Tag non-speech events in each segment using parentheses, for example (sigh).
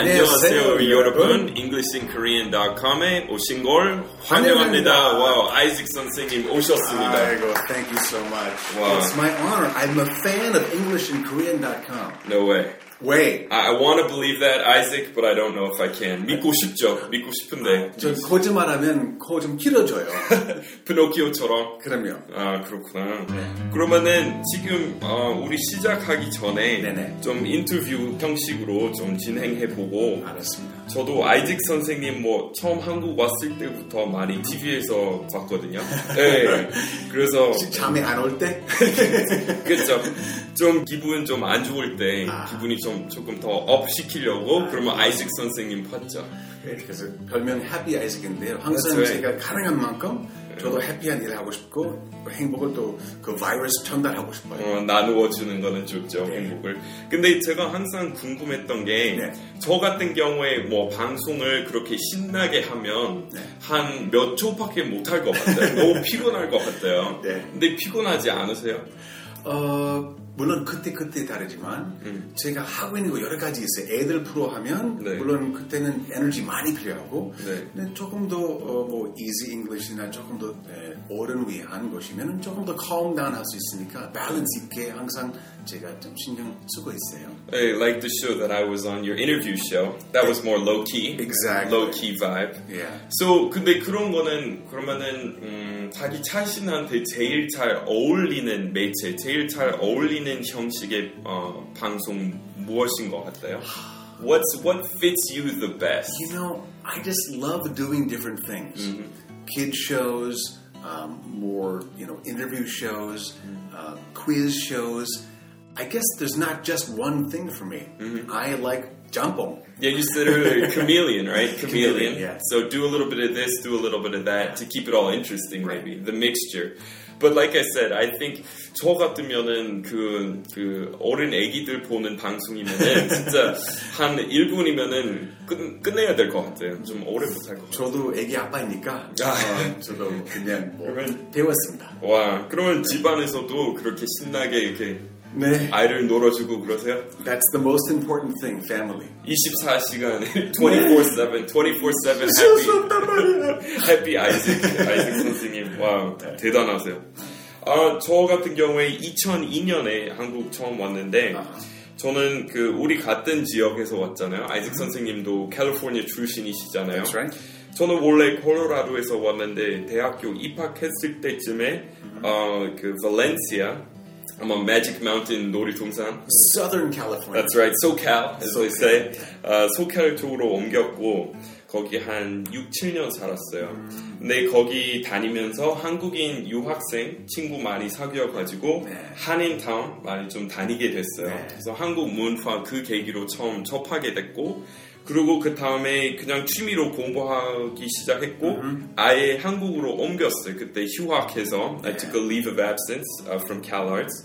안녕하세요 네, 여러분 EnglishinKorean.com에 오신 걸 환영합니다. 환영합니다. 와우 아이직 선생님 오셨습니다. A이고, thank you so much. Wow. It's my honor. I'm a fan of EnglishinKorean.com. No way. Way. I, I want to believe that Isaac, but I don't know if I can. 믿고 싶죠. 믿고 싶은데. 전 거짓말하면 코 좀 길어져요. (laughs) 피노키오처럼. 그럼요. 아 그렇구나. 네. 그러면은 지금 어, 우리 시작하기 전에 네네. 좀 인터뷰 형식으로 좀 진행해 보고 알았습니다. 저도 아이작 선생님 뭐 처음 한국 왔을 때부터 많이 TV에서 봤거든요. 네. 그래서 잠이 안 올 때? (laughs) 그렇죠. 좀 기분 좀 안 좋을 때 아. 기분이 좀 조금 더 up 시키려고 그러면 아이작 선생님 봤죠. 네, 그래서 별명 happy 아이작인데요. 항상. 제가 가능한 만큼 저도 happy한 일을 하고 싶고 행복을 또 그 바이러스 전달하고 싶어요. 어, 나누어 주는 거는 좋죠 네. 행복을. 근데 제가 항상 궁금했던 게저 네. 같은 경우에 뭐 방송을 그렇게 신나게 하면 네. 한몇 초밖에 못 할 것 같아요. 너무 피곤할 것 같아요. 네. 근데 피곤하지 않으세요? 어, 물론 그때 그때 다르지만 음. 제가 하고 있는 거 여러 가지 있어요. 애들 프로 하면 네. 물론 그때는 에너지 많이 필요하고 네. 근데 조금 더 어, 뭐 easy English나 조금 더 에, 어른 위한 것이면 조금 더 calm down 할 수 있으니까 밸런스 있게 항상 제가 좀 신경 쓰고 있어요. Hey, like the show that I was on, your interview show. That was more low key. Exactly. Low key vibe. Yeah. So, 근데 그런 거는 그러면은 음, 자기 자신한테 제일 잘 어울리는 매체, 제일 잘 어울리는 형식의 어, 방송 무엇인 것 같아요? What's what fits you the best? You know, I just love doing different things. Kid shows, um, more, you know, interview shows, uh, quiz shows. I guess there's not just one thing for me. I like jumbo. Yeah, you said earlier, chameleon, (laughs) right? Chameleon. Chameleon, yeah. So do a little bit of this, do a little bit of that to keep it all interesting, maybe the mixture. But like I said, I think 저 같으면은 그, 그 어린 애기들 보는 방송이면은 진짜 (laughs) 한 1분이면은 끝, 끝내야 될 것 같아요. 좀 오래 못할 것 같아요. 저도 애기 아빠이니까 아. 어, 저도 그냥 뭐 그러면- 배웠습니다. 와, 그러면 집안에서도 그렇게 신나게 이렇게 네. 아이를 놀아주고 그러세요? That's the most important thing, family. 24시간 24/7 24/7 happy happy 아이색 아이색 선생님 와 대단하세요. 아 저 같은 경우에 2002년에 한국 처음 왔는데 아. 저는 그 우리 같은 지역에서 왔잖아요. 아이색 선생님도 캘리포니아 출신이시잖아요. That's right. 저는 원래 콜로라도에서 왔는데 대학교 입학했을 때쯤에 어 그 발렌시아 아마 매직 마운틴 놀이동산 Southern California. That's right, SoCal, as they SoCal. say. 어, 소칼 쪽으로 옮겼고 거기 한 6, 7년 살았어요. 근데 거기 다니면서 한국인 유학생 친구 많이 사귀어가지고 네. 한인타운 많이 좀 다니게 됐어요. 네. 그래서 한국 문화 그 계기로 처음 접하게 됐고 그리고 그 다음에 그냥 취미로 공부하기 시작했고 아예 한국으로 옮겼어요. 그때 휴학해서 I took a leave of absence uh, from CalArts.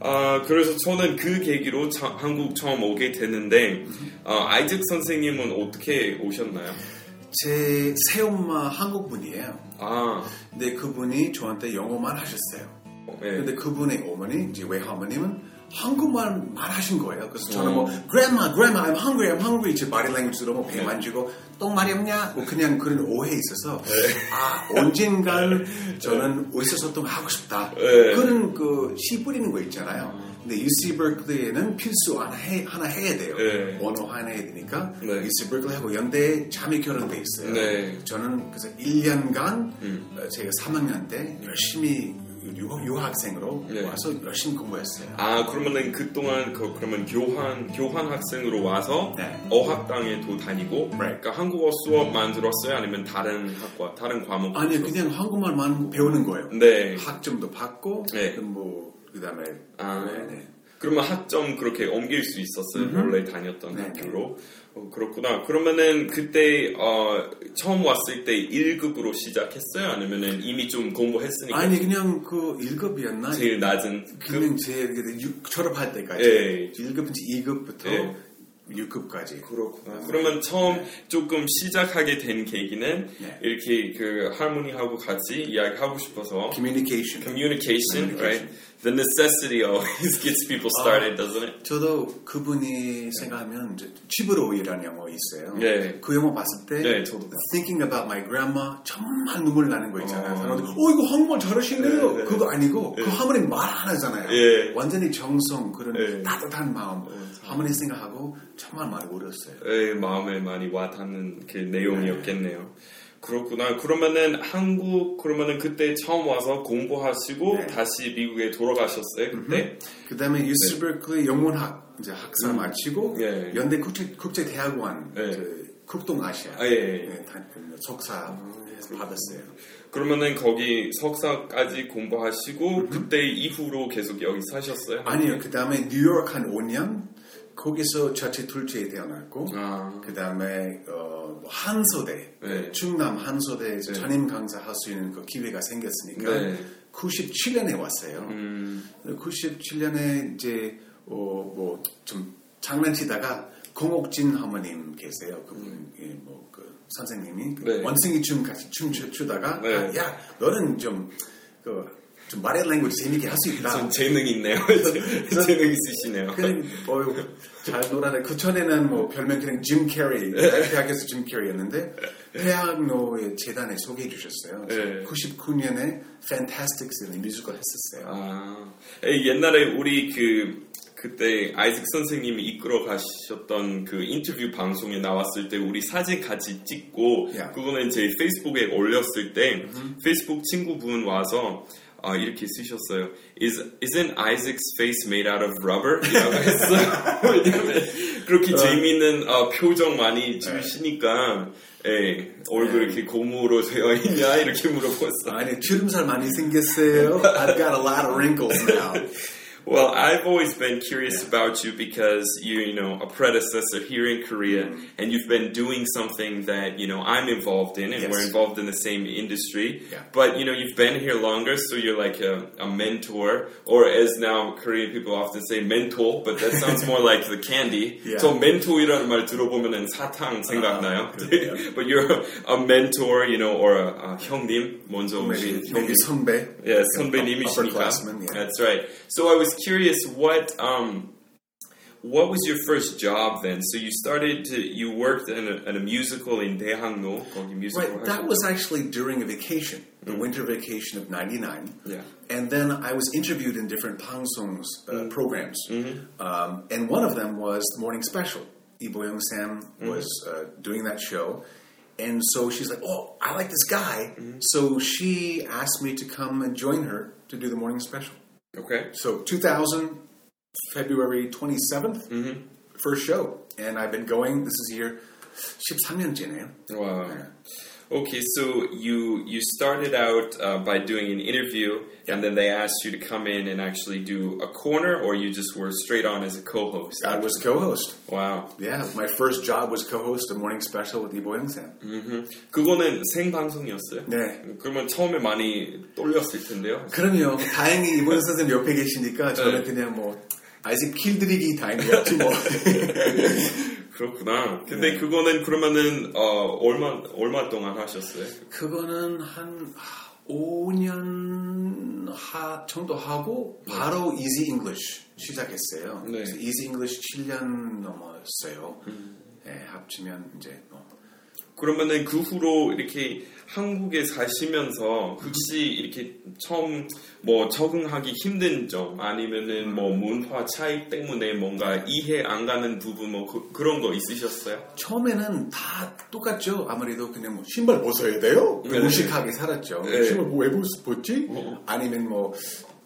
아, 그래서 저는 그 계기로 차- 한국 처음 오게 됐는데 어, 아이잭 선생님은 어떻게 오셨나요? 제 새엄마 한국 분이에요. 아, 근데 그분이 저한테 영어만 하셨어요. 네. 근데 그분의 어머니, 이제 외할머님은 한국말만 하신 거예요. 그래서 저는 어. 뭐, grandma, grandma, I'm hungry, I'm hungry. 제 body language로 뭐배 만지고, 똥 말이 없냐? 뭐 그냥 그런 오해 있어서, 아, 언젠간 저는 의사소통 하고 싶다. 네. 그런 그, 시 뿌리는 거 있잖아요. 근데 UC berkeley에는 필수 하나, 해, 하나 해야 돼요. 네. 언어 하나 해야 되니까, 네. UC berkeley하고 연대에 자매 결혼돼 있어요. 네. 저는 그래서 1년간 음. 어, 제가 3학년 때 열심히 유학, 유학생으로 네. 와서 열심히 공부했어요. 아 그러면은 그 동안 그 그러면 교환 교환 학생으로 와서 네. 어학당에도 다니고 Right. 그러니까 한국어 수업만 들었어요 아니면 다른 학과 다른 과목 아니? 그냥 한국말만 배우는 거예요. 네 학점도 받고 네. 뭐 그다음에 아. 네, 네. 그러면 학점 그렇게 옮길 수 있었어요 원래 다녔던 네, 학교로 어, 그렇구나 그러면은 그때 어, 처음 왔을 때 1급으로 시작했어요 아니면은 이미 좀 공부했으니까 아니 그냥 그 1급이었나? 제일 낮은 급 그냥 제 육- 졸업할 때까지 예. 1급인지 2급부터 예. 6급까지. 그렇구나. 그러면 처음 네. 조금 시작하게 된 계기는 네. 이렇게 그 할머니하고 같이 이야기하고 싶어서 Communication. right? The necessity always (laughs) gets people started, doesn't it? 저도 그분이 생각하면 집으로이라는 영어 있어요. 네. 그 영어 봤을 때 네, 저도 Thinking about my grandma 정말 눈물 나는 거 있잖아요. 어. 사람들 어 이거 한국말 잘하시네요. 네, 네. 그거 아니고 네. 그 할머니 말 안 하잖아요. 예. 완전히 정성 그런 예. 따뜻한 마음 할머니 생각하고 정말 많이 울었어요. 의 마음에 많이 와닿는 그 내용이었겠네요. 그렇구나. 그러면은 한국 그러면은 그때 처음 와서 공부하시고 네. 다시 미국에 돌아가셨어요 그때. 그다음에 유스 버클리 영문학 이제 학사 음. 마치고 예. 연대 국제 국제 대학원 예. 그 극동 아시아 아, 예, 예. 네, 다- 그 석사 받았어요. 그러면은 거기 석사까지 공부하시고 그때 이후로 계속 여기 사셨어요? 아니요. 그다음에 뉴욕 한 5년 거기서 자체 둘째에 태어났고 아, 그 다음에 어, 뭐 한소대 네. 충남 한소대 네. 전임 강사 할 수 있는 그 기회가 생겼으니까 네. 97년에 왔어요. 음, 97년에 이제 어, 뭐좀 장난치다가 공옥진 할머님 계세요. 그분 예, 뭐그 선생님이 그 음. 네. 원숭이 춤 같이 춤 추- 추다가 네. 아, 야 너는 좀그 좀 말의 language 재밌게 할 수 있다. 전 재능 있네요. (laughs) (laughs) 재능 있으시네요. 그냥 어유 잘 놀아내. 그 전에는 뭐 별명 그냥 짐 캐리 대학에서 짐 캐리였는데 대학로의 재단에 소개해 주셨어요. 네. 99년에 Fantastics라는 뮤지컬 했었어요. 아, 옛날에 우리 그 그때 아이작 선생님이 이끌어 가셨던 그 인터뷰 방송에 나왔을 때 우리 사진 같이 찍고 야. 그거는 제 페이스북에 올렸을 때 페이스북 친구분 와서 아, 이렇게 쓰셨어요. Is isn't Isaac's face made out of rubber? (laughs) 이라고 했어요. 왜냐면 그렇게 재미있는 어, 표정 많이 지으시니까 예, 얼굴 네. 이렇게 고무로 되어 있냐 이렇게 물어봤어. 아니 주름살 많이 생겼어요. I've got a lot of wrinkles now. (laughs) Well, I've always been curious about you because you're, you know, a predecessor here in Korea, and you've been doing something that you know I'm involved in, and Yes. we're involved in the same industry. Yeah. But you know, you've been here longer, so you're like a, a mentor, or as now Korean people often say, mentor, but that sounds more (laughs) like the candy. Yeah. 저 멘토이라는 말 들어보면은 사탕 생각나요. (laughs) 그래요? but you're a mentor, you know, or a, a 형님 먼저 maybe, 오신 maybe 형님. 선배. Yeah, 선배님이시니까. Upperclassman, yeah. That's right. So I was curious, what um, what was your first job then? So you started to you worked in a, in a musical in Daehangno, 거기 musical. Right, that was actually during a vacation, the winter vacation of '99. Yeah. And then I was interviewed in different pangsongs uh, programs, um, and one of them was the morning special. Lee Boyoung Sam was uh, doing that show, and so she's like, "Oh, I like this guy." So she asked me to come and join her to do the morning special. Okay. So 2000, February 27th, first show, and I've been going. This is year 13년째네요. Wow. Okay, so you you started out uh, by doing an interview, and then they asked you to come in and actually do a corner, or you just were straight on as a co-host. I was co-host. Wow. Yeah, my first job was co-host a morning special with Lee Boyoung Sam. 그거는 생방송이었어요. 네. 그러면 처음에 많이 떨렸을 텐데요. 그럼요. 다행히 이번 선생님 옆에 계시니까 저는 네. 그냥 뭐 아이색 킬드리기 다행이었지 뭐. (laughs) 그렇구나. 근데 그거는 그러면은 어, 얼마 얼마 동안 하셨어요? 그거는 한 5년 하, 정도 하고 바로 Easy English 시작했어요. 네. 그래서 Easy English 7년 넘었어요. 네, 합치면 이제 뭐 그러면은 그 후로 이렇게 한국에 사시면서 혹시 이렇게 처음 뭐 적응하기 힘든 점 아니면은 뭐 문화 차이 때문에 뭔가 이해 안 가는 부분 뭐 그, 런거 있으셨어요? 처음에는 다 똑같죠. 아무래도 그냥 뭐 신발 벗어야 돼요. 네. 무식하게 살았죠. 네. 신발 뭐 왜 벗지? 어. 아니면 뭐,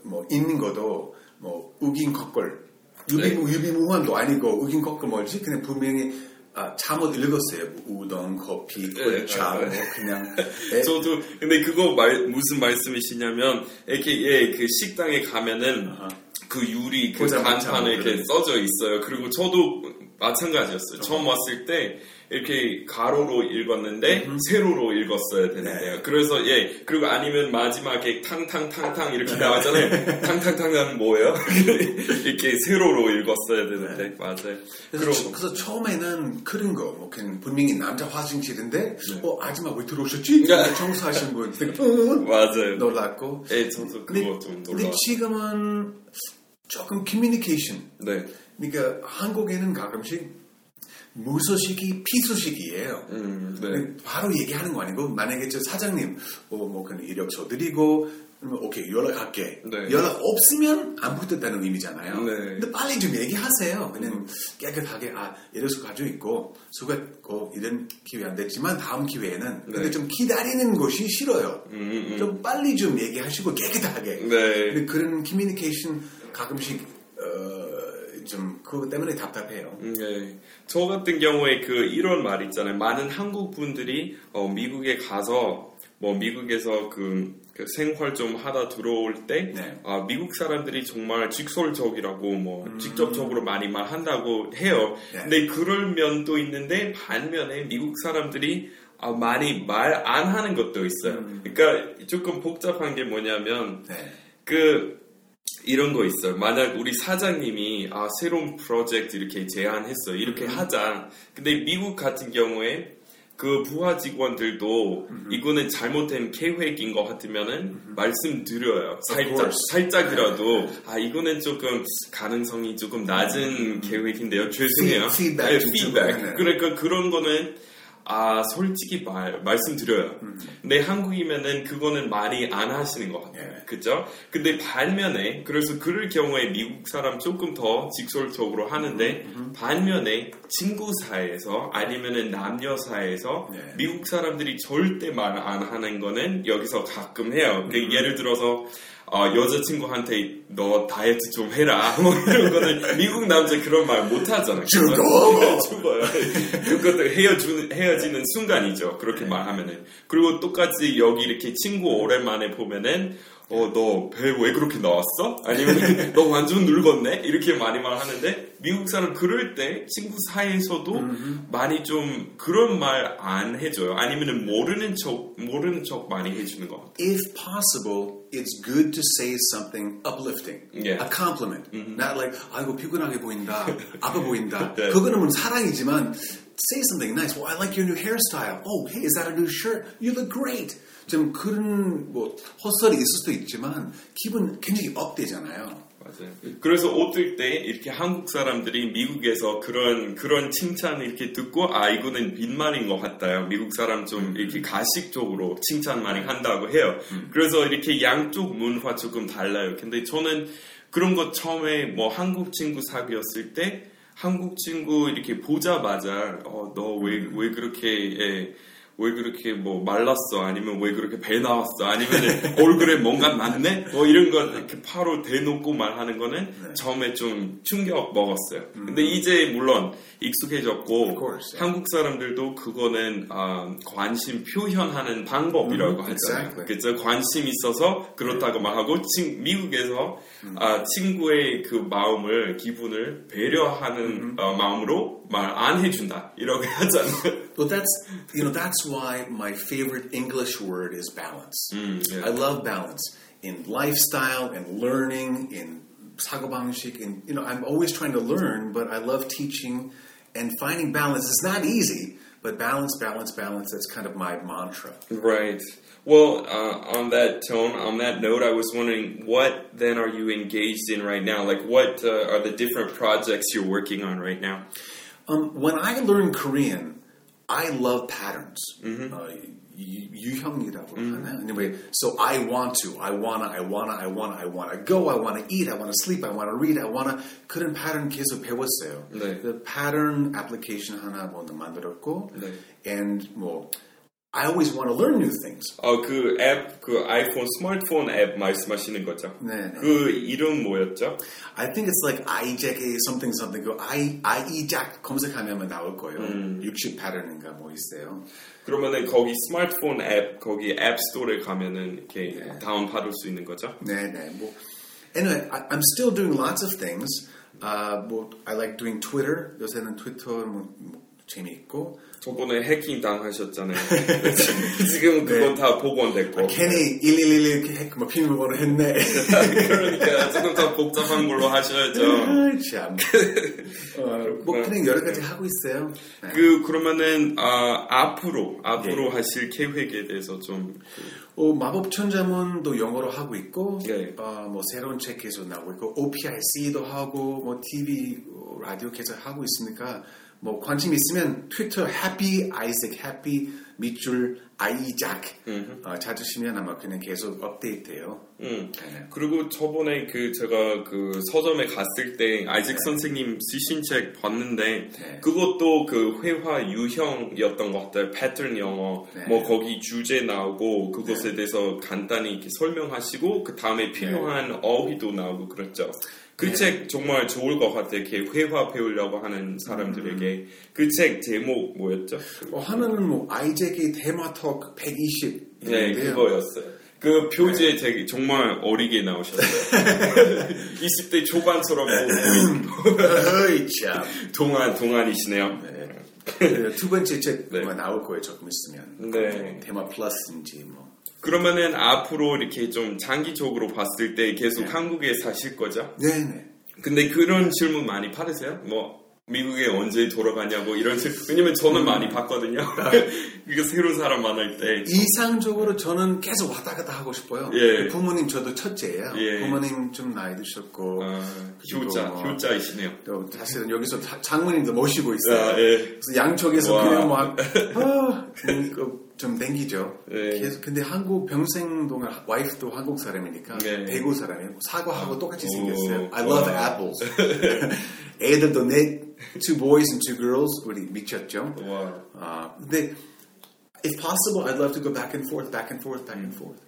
뭐 읽는 것도 뭐 우긴 겉걸 유비무 네. 유비무환도 아니고 우긴 겉걸 뭐지? 그냥 분명히 아, 잘못 읽었어요. 뭐 우동, 커피, 네, 차, 네. 뭐 그냥 (laughs) 네. 저도 근데 그거 말, 무슨 말씀이시냐면 이렇게 예, 그 식당에 가면은 아하. 그 유리 그 간판에 반찬 이렇게. 써져 있어요. 그리고 저도 마찬가지였어요. 처음 왔을 때 이렇게 가로로 읽었는데 세로로 읽었어야 되는데요. 네. 그래서 예 그리고 아니면 마지막에 탕탕탕탕 이렇게 나왔잖아요. (laughs) 탕탕탕탕은 뭐예요? (laughs) 이렇게 세로로 읽었어야 되는데 맞아요. 그래서, 그래서 처음에는 그런 거, 뭐, 그냥 분명히 남자 화장실인데, 네. 어, 아줌마 왜 들어오셨지? 네. 청소하신 분, (laughs) 응, 맞아요. 놀랐고. 예, 저도 근데, 그거 좀 근데 놀라. 지금은 조금 커뮤니케이션. 네. 그러니까 한국에는 가끔씩 무소식이 피소식이에요. 음, 네. 바로 얘기하는 거 아니고 만약에 저 사장님 어, 뭐 그냥 이력서 드리고 그러면 오케이 연락할게. 네. 연락 없으면 안 붙었다는 의미잖아요. 네. 근데 빨리 좀 얘기하세요. 그냥 깨끗하게 아 이력서 가지고 있고 수고했고 이런 기회 안 됐지만 다음 기회에는 근데 네. 좀 기다리는 것이 싫어요. 음, 음. 좀 빨리 좀 얘기하시고 깨끗하게. 네. 근데 그런 커뮤니케이션 가끔씩 어, 좀 그거 때문에 답답해요. 네. 저 같은 경우에 그 이런 말 있잖아요. 많은 한국 분들이 어, 미국에 가서 뭐 미국에서 그, 그 생활 좀 하다 들어올 때 네. 아, 미국 사람들이 정말 직설적이라고 뭐 직접적으로 많이 말한다고 해요. 음. 네. 근데 그럴 면도 있는데 반면에 미국 사람들이 아, 많이 말 안 하는 것도 있어요. 음. 그러니까 조금 복잡한 게 뭐냐면 네. 그 이런 거 있어요. 만약 우리 사장님이 아 새로운 프로젝트 이렇게 제안했어 이렇게 하자. 근데 미국 같은 경우에 그 부하 직원들도 이거는 잘못된 계획인 것 같으면은 말씀드려요. 살짝. 살짝이라도 아 이거는 조금 가능성이 조금 낮은 계획인데요. 죄송해요. 피- 피드백 네, 좀 피드백. 네. 그러니까 그런 거는 아 솔직히 말 말씀드려요. 근데 한국이면은 그거는 많이 안 하시는 것 같아요. 예. 그죠? 근데 반면에 그래서 그럴 경우에 미국 사람 조금 더 직설적으로 하는데 반면에 친구 사이에서 아니면은 남녀 사이에서 네. 미국 사람들이 절대 말 안 하는 거는 여기서 가끔 해요. 그 예를 들어서 어, 여자친구한테 너 다이어트 좀 해라 (laughs) 뭐 이런 거는 미국 남자 그런 말 못 하잖아요. 죽어! 죽어요. 그것도 헤어지는, 헤어지는 순간이죠. 그렇게 말하면은. 그리고 똑같이 여기 이렇게 친구 오랜만에 보면은, 어, 너 배 왜 그렇게 나왔어? 아니면 너 완전 늙었네? 이렇게 많이 말하는데, 미국 사람 그럴 때 친구 사이에서도 많이 좀 그런 말 안 해줘요. 아니면은 모르는 척, 모르는 척 많이 해주는 것 같아요. if possible, it's good to say something uplifting, Yeah. a compliment, not like "아이고 피곤하게 보인다, 아파 보인다." 네. 그거는 뭐 사랑이지만 say something nice. Well, I like your new hairstyle. Oh, hey, is that a new shirt? You look great. 좀 그런 뭐 헛소리 있을 수도 있지만 기분 굉장히 업되잖아요. 맞아요. 그래서 어떨 때 이렇게 한국 사람들이 미국에서 그런 그런 칭찬 이렇게 듣고 아 이거는 빈말인 것 같아요. 미국 사람 좀 이렇게 가식적으로 칭찬 많이 한다고 해요. 그래서 이렇게 양쪽 문화 조금 달라요. 근데 저는 그런 거 처음에 뭐 한국 친구 사귀었을 때 한국 친구 이렇게 보자마자 어 너 왜왜 그렇게 예, 왜 그렇게 뭐 말랐어 아니면 왜 그렇게 배 나왔어 아니면 얼굴에 뭔가 났네 뭐 이런 거 이렇게 바로 대놓고 말하는 거는 네. 처음에 좀 충격 먹었어요. 근데 이제 물론 익숙해졌고 course, yeah. 한국 사람들도 그거는 아, 관심 표현하는 방법이라고 음, 하잖아요. exactly. 그죠? 관심 있어서 그렇다고 말하고 친- 미국에서 아, 친구의 그 마음을 기분을 배려하는 어, 마음으로 But that's you know that's why my favorite English word is balance. Yeah. I love balance in lifestyle and learning in sagobangshik and you know I'm always trying to learn, but I love teaching and finding balance. It's not easy, but balance, balance, balance. That's kind of my mantra. Right. Well, uh, on that tone, on that note, I was wondering what then are you engaged in right now? Like, what uh, are the different projects you're working on right now? Um, when I learn Korean, I love patterns. Uh, 유- 유형이라고 하나? Anyway, so I want to, I wanna, I wanna, I wanna, I wanna go, I wanna eat, I wanna sleep, I wanna read, I wanna 그런 패턴 계속 배웠어요. 네. 그 패턴 애플리케이션 하나 뭐 만들었고, 네. and 뭐 I always want to learn new things. 어, 그 앱, 그 아이폰 스마트폰 앱 말씀하시는 거죠? 네, 네. 그 이름 뭐였죠? I think it's like iJack something something. 그 I iJack 검색하면 나올 거예요. 60 패턴인가 뭐 있어요. 그러면은 거기 스마트폰 앱, 거기 앱 스토어에 가면은 이렇게 네. 다운 받을 수 있는 거죠? 네, 네. 뭐 anyway, I, I'm still doing lots of things. Uh, 뭐 I like doing Twitter. 요새는 트위터 뭐, 뭐 재미있고 저번에 해킹 당하셨잖아요. (laughs) 지금 그건 다 복원됐고. 괜히 1111 이렇게 했, 뭐 비밀번호 했네. 그러니까 조금 더 복잡한 걸로 하셔야죠. 아, 참. (laughs) 어, 뭐 그냥 여러 가지 하고 있어요. 네. 그 그러면은 아, 앞으로 앞으로 하실 계획에 대해서 좀 어, 마법 천자문도 영어로 하고 있고, 네. 어, 뭐 새로운 책 계속 나오고 있고, OPIC도 하고, 뭐 TV, 어, 라디오 계속 하고 있으니까, 뭐 관심 있으면 트위터 Happy Isaac, Happy 밑줄 아이작 어, 찾으시면 아마 그냥 계속 업데이트돼요. 음. 네. 그리고 저번에 그 제가 그 서점에 갔을 때 아이잭 선생님 쓰신 책 봤는데 네. 그것도 그 회화 유형이었던 것 같아요. 패턴 영어 네. 뭐 거기 주제 나오고 그것에 대해서 간단히 이렇게 설명하시고 그 다음에 필요한 어휘도 나오고 그랬죠. 그 네. 책 정말 좋을 것 같아요. 이렇게 회화 배우려고 하는 사람들에게 그 책 제목 뭐였죠? 어, 하나는 뭐 아이잭의 테마톡 120. 네. 그거였어요. 그 표지에 되게 정말 어리게 나오셨어요. (laughs) 20대 초반처럼 보이고 어이 참. (laughs) 동안 동안이시네요. 네. 그두 번째 책 네. 아마 나올 거예요 조금 있으면. 네. 테마 플러스인지 뭐. 그러면은 앞으로 이렇게 좀 장기적으로 봤을 때 계속 네. 한국에 사실 거죠? 네네. 근데 그런 질문 많이 받으세요? 뭐 미국에 언제 돌아가냐고 이런 질문. 왜냐면 저는 많이 받거든요. (laughs) 이거 새로운 사람 만날 때. 이상적으로 저는 계속 왔다 갔다 하고 싶어요. 예. 부모님 저도 첫째예요. 예. 부모님 좀 나이 드셨고 아, 효자, 뭐 효자이시네요. 또 사실은 여기서 자- 장모님도 모시고 있어요. 아, 예. 그래서 양쪽에서 와. 그냥 막 (laughs) 아, 음, 그 좀 땡기죠. 예. 계속 근데 한국 평생 동안 와이프도 한국 사람이니까 네. 대구 사람이에요. 사과하고 똑같이 오, 생겼어요. I 와. love apples. 애들도 내 two boys and two girls 우리 미쳤죠. 와. 아 근데 if possible, I'd love to go back and forth, back and forth, back and forth.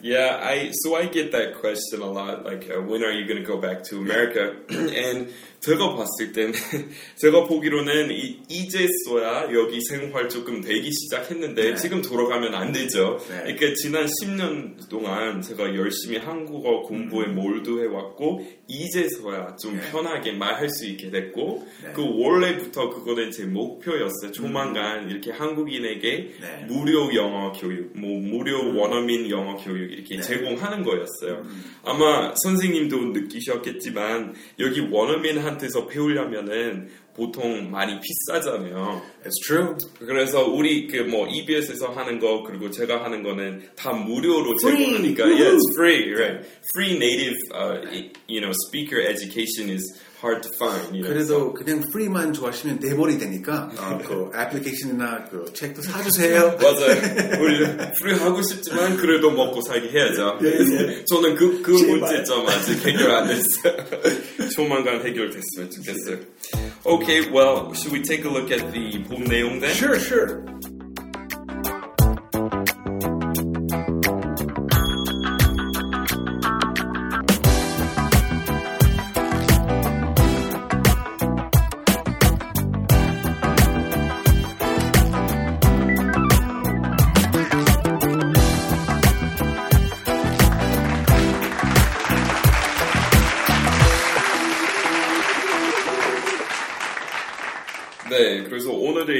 Yeah, I so I get that question a lot. Like, uh, when are you going to go back to America? (clears throat) and 제가 봤을 때는 (laughs) 제가 보기로는 이, 이제서야 여기 생활 조금 되기 시작했는데 네. 지금 돌아가면 안 되죠. 네. 그러니까 지난 10년 동안 제가 열심히 한국어 공부에 몰두해 왔고 이제서야 좀 음. 네. 편하게 말할 수 있게 됐고 네. 그 원래부터 그거는 제 목표였어요. 조만간 이렇게 한국인에게 네. 무료 영어 교육, 뭐 무료 원어민 영어 교육 이렇게 네. 제공하는 거였어요. 아마 선생님도 느끼셨겠지만 여기 원어민한테서 배우려면은 보통 많이 비싸잖아요. It's true. 그래서 우리 그 뭐 EBS에서 하는 거 그리고 제가 하는 거는 다 무료로. 제공하니까 yeah, it's free, right? Free native, uh, you know, speaker education is hard to find. You know, 그래도 그냥 프리만 좋아하시면 내버리 되니까 어, 그 애플리케이션이나 그 책도 사주세요. (laughs) 맞아요. 우리 free 하고 싶지만 그래도 먹고 살기 해야죠. (laughs) 예, 저는 그, 그. 문제점 아직 해결 안 됐어요. (laughs) 조만간 해결됐으면 좋겠어요. Okay, well, should we take a look at the 본 내용 then? Sure, sure.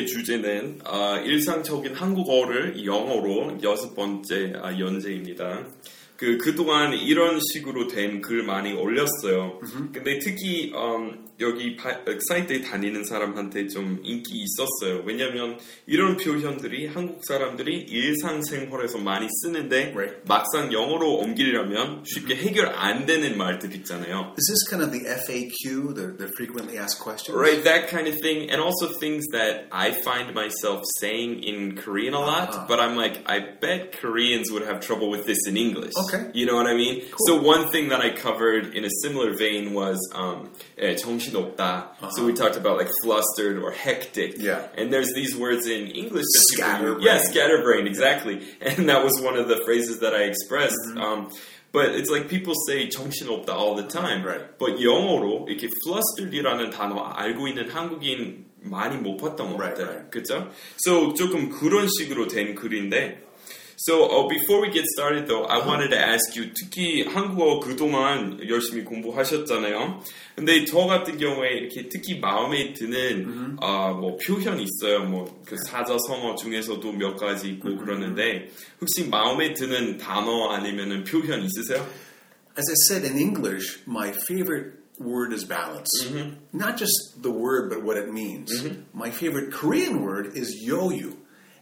주제는 아, 일상적인 한국어를 영어로 여섯 번째 아, 연재입니다. 그 그동안 이런 식으로 된 글 많이 올렸어요. 근데 특히 음, 여기 바- 사이트에 다니는 사람한테 좀 인기 있었어요. 왜냐하면 이런 표현들이 한국 사람들이 일상생활에서 많이 쓰는데 Right. 막상 영어로 옮기려면 쉽게 해결 안 되는 말들 있잖아요. Is this kind of the FAQ, the, the frequently asked questions? Right, that kind of thing, and also things that I find myself saying in Korean a lot, Ah. but I'm like, I bet Koreans would have trouble with this in English. Okay. You know what I mean? So one thing that I covered in a similar vein was um, eh, 정신없다. So we talked about like flustered or hectic. Uh-huh. Yeah. And there's these words in English that people Scatterbrained. use. Yeah, scatterbrained, exactly. (laughs) And that was one of the phrases that I expressed. Mm-hmm. Um, but it's like people say 정신없다 all the time. Right. But 영어로 이렇게 flustered이라는 단어 알고 있는 한국인 많이 못 봤던 것 Right, 같아요. right. 그죠? So 조금 그런 식으로 된 글인데 So uh, before we get started, though, I wanted to ask you. 특히 한국어 그동안 열심히 공부하셨잖아요. 근데 저 같은 경우에 이렇게 특히 마음에 드는 아, 뭐 표현 있어요. 뭐 그 사자성어 중에서도 몇 가지 있고 그러는데 혹시 마음에 드는 단어 아니면은 표현 있으세요? As I said in English, my favorite word is balance. Not just the word, but what it means. My favorite Korean word is yoyu.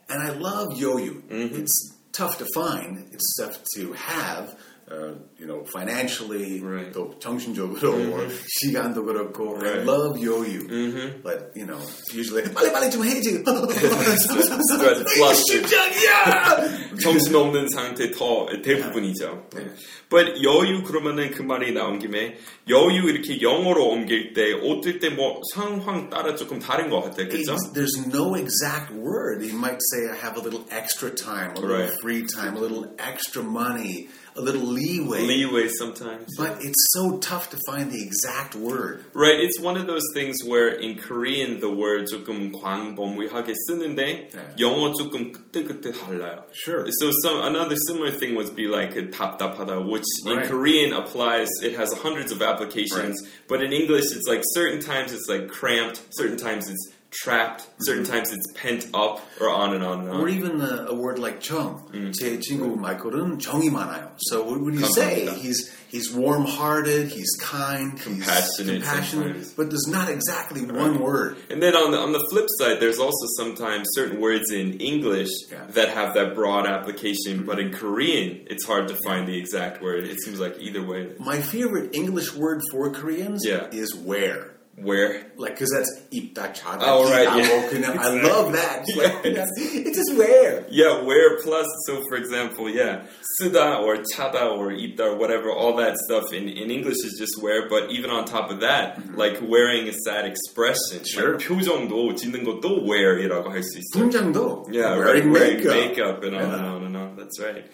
And I love yoyu. It's tough to find, it's tough to have. Uh, you know, financially, Right. 또 정신적으로, or 시간도 그렇고. I Right. love yoyu, but you know, usually 빨리 빨리 좀 해야지. (laughs) (laughs) flustered. 심장이야. (laughs) 정신 없는 상태 더 대부분이죠. 네. But 여유 그러면은 그 말이 나온 김에 여유 이렇게 영어로 옮길 때 어떨 때뭐 상황 따라 조금 다른 것 같아요. 그죠? There's no exact word. You might say, I have a little extra time, a little Right. free time, a little extra money, a little leeway. Leeway sometimes. but it's so tough to find the exact word. Right, it's one of those things where in Korean the word 조금 광범위하게 쓰는데 네. 영어 조금 그때 그때 달라요. Sure. So some another similar thing would be like a taptapada, which right. in Korean applies. It has hundreds of applications, right. but in English, it's like certain times it's like cramped, certain times it's trapped, certain times it's pent up, or on and on and on. Or even a, a word like 정. Mm. 제 친구 마이클은 정이 많아요. So what would you say? 감사합니다. He's he's warm-hearted, he's kind, Compassionate he's compassionate, sometimes. but there's not exactly one word. And then on the on the flip side, there's also sometimes certain words in English Yeah. that have that broad application, but in Korean, it's hard to find the exact word. It seems like either way, My favorite English word for Koreans Yeah. is where. where Like, because that's 입다 차다 Oh, right, 기다 yeah. 그냥 I (laughs) love that. It's, like, (laughs) it's just where. yeah, where plus. So for example, yeah, 쓰다 or 차다 or 입다 or whatever, all that stuff in, in English is just where. But even on top of that, like wearing is that expression. Sure. Like 표정도 짓는 것도 where이라고 할 수 있어요. 분장도 Yeah, wearing right, wearing makeup. makeup and on Yeah. and on and on. That's right.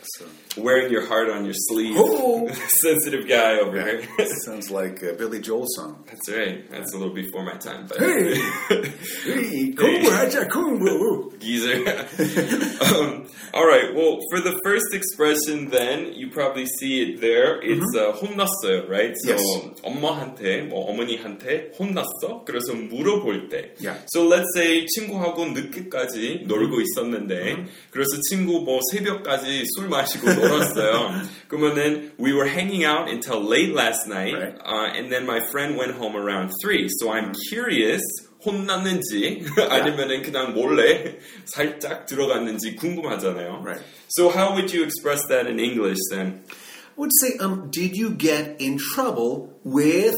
Wearing your heart on your sleeve. Oh. (laughs) Sensitive guy over here. Sounds like a Billy Joel song. That's right. That's a little before my time, but Hey, (laughs) hey, 공부하자 공부. geezer. (laughs) um, all right. Well, for the first expression, then you probably see it there. It's uh, 혼났어요, right? So Mm-hmm. Yes. 엄마한테, 뭐 어머니한테 혼났어. 그래서 물어볼 때. Yeah. So let's say 친구하고 늦게까지 놀고 있었는데, 그래서 친구 뭐 새벽까지 술 마시고 놀았어요. (laughs) 그러면은 we were hanging out until late last night, Right. uh, and then my friend went home around three. So I'm curious. 혼났는지 아니면은 그냥 몰래 살짝 들어갔는지 궁금하잖아요. Right. So how would you express that in English then? I would say, um, did you get in trouble with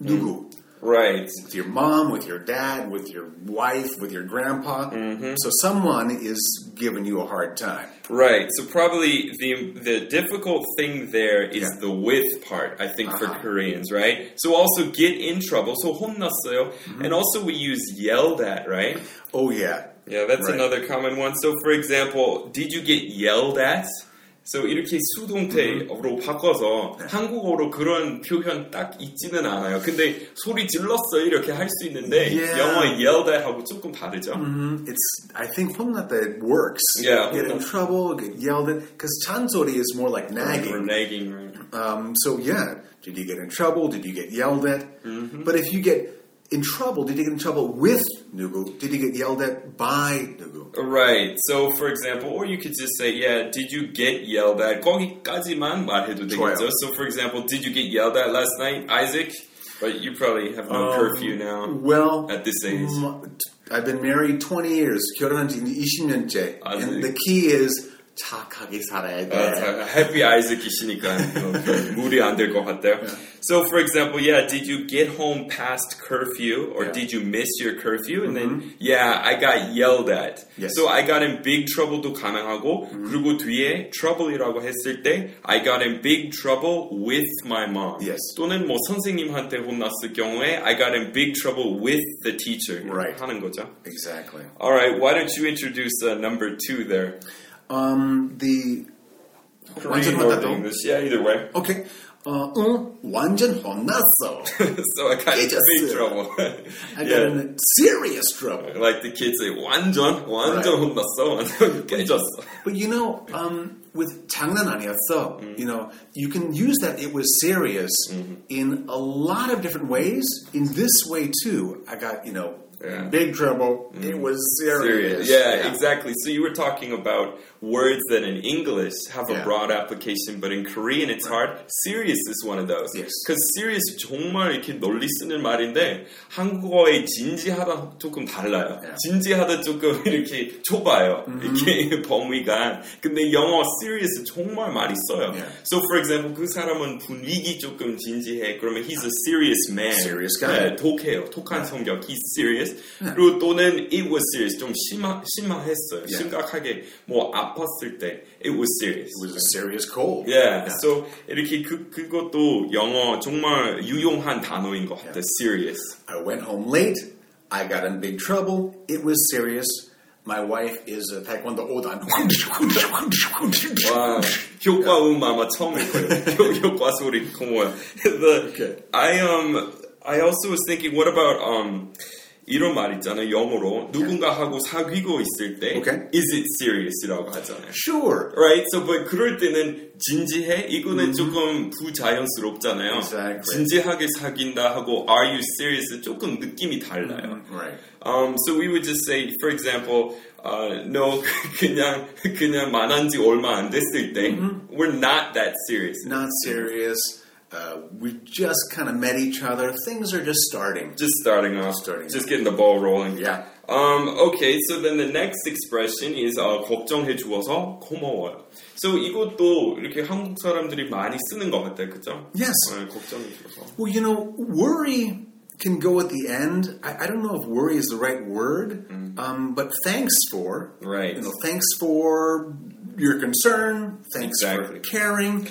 누구? Right. With your mom, with your dad, with your wife, with your grandpa. So someone is giving you a hard time. Right. So probably the the difficult thing there is Yeah. the with part. I think for Uh-huh. Koreans, right? So also get in trouble. So 혼났어요. And also we use yelled at, right? Oh yeah. Yeah, that's Right. another common one. So for example, did you get yelled at? So 이렇게 수동태로 바꿔서 한국어로 그런 표현 딱 있지는 않아요. 근데 소리 질렀어 이렇게 할 수 있는데 Yeah. 영어 yelled at 하고 조금 다르죠. Mm, It's. I think 혼났다 it works. Yeah, Get in trouble, get yelled at. Because 잔소리 is more like Or nagging. nagging, right? Um, so yeah, did you get in trouble? Did you get yelled at? Mm-hmm. But if you get in trouble, did you get in trouble with 누구? Did you get yelled at by 누구? Right. So, for example, or you could just say, yeah, did you get yelled at? 거기까지만 말해도 좋아요. 되겠죠. So, for example, did you get yelled at last night, Isaac? But you probably have no Um, curfew now. Well, At this age. mm, I've been married 20 years. 결혼한 지 20년째. 아직. And the key is 착하게 살아야 돼. Uh, happy Isaac이시니까 어, 무리 안 될 것 같아요. So, for example, yeah, did you get home past curfew or Yeah. did you miss your curfew? And then, yeah, I got yelled at. Yes. So, I got in big trouble도 가능하고 그리고 뒤에 trouble이라고 했을 때 I got in big trouble with my mom. Yes. 또는 뭐 선생님한테 혼났을 경우에 I got in big trouble with the teacher. Right. 하는 거죠. Exactly. All right, why don't you introduce uh, number two there? Um, the Korean 완전 or 혼났다. English? Yeah, either way. Okay. 어, 응, 완전 혼났어. so I got in 깨졌어요. big trouble. I got yeah. (laughs) in serious trouble. Like the kids say, 완전, 완전 혼났어. 완전 깨졌어. But you know, um, with 장난 아니었어, Mm. you know, you can use that it was serious Mm-hmm. in a lot of different ways. In this way too, I got you know Yeah. Mm. big trouble. It was serious. Serious. Yeah, exactly. So you were talking about words that in English have a Yeah. broad application, but in Korean it's hard. Serious is one of those. Yes. Because serious 정말 이렇게 널리 쓰는 말인데 한국어의 진지하다 조금 달라요. Yeah. 진지하다 조금 (laughs) 이렇게 좁아요. 이렇게 (laughs) 범위가. 근데 영어 serious 정말 많이 써요. Yeah. So for example, 그 사람은 분위기 조금 진지해. 그러면 he's a serious man. Serious guy. 네, 독해요. 독한 성격. He's serious. 그리고 또는 it was serious. 좀 심하, 심하했어요. Yeah. 심각하게 뭐 아팠을 때 it was serious. It was a serious cold. Yeah. So 이렇게 그 그것도 영어 정말 유용한 단어인 것 같아. Serious. I went home late. I got in big trouble. It was serious. My wife is a taekwondo odan. 와, (laughs) 효과음 아마 처음일 거예요. 효- 효과 소리 고마워요. (laughs) The, Okay. I um I also was thinking, what about um 이런 말 있잖아요. 영어로 누군가 하고 사귀고 있을 때 Okay. is it serious이라고 하잖아요. Sure. Right? So, but 그럴 때는 진지해? 이거는 조금 부자연스럽잖아요. Exactly. 진지하게 사귄다 하고 are you serious? 조금 느낌이 달라요. Right. Um, so we would just say, for example, uh, no, 그냥 그냥 만난 지 얼마 안 됐을 때, we're not that serious. Not serious. Uh, we just kind of met each other. Things are just starting. Just starting off, Starting just getting the ball rolling. Yeah. Um, okay, so then the next expression is uh, 걱정해 주어서 고마워요. So 이것도 이렇게 한국 사람들이 많이 쓰는 것 같아요, 그죠? Yes. 네, 걱정해 주어서. Well, you know, worry can go at the end. I, I don't know if worry is the right word, um, but thanks for. Right. You know, thanks for your concern. Thanks Exactly. for caring.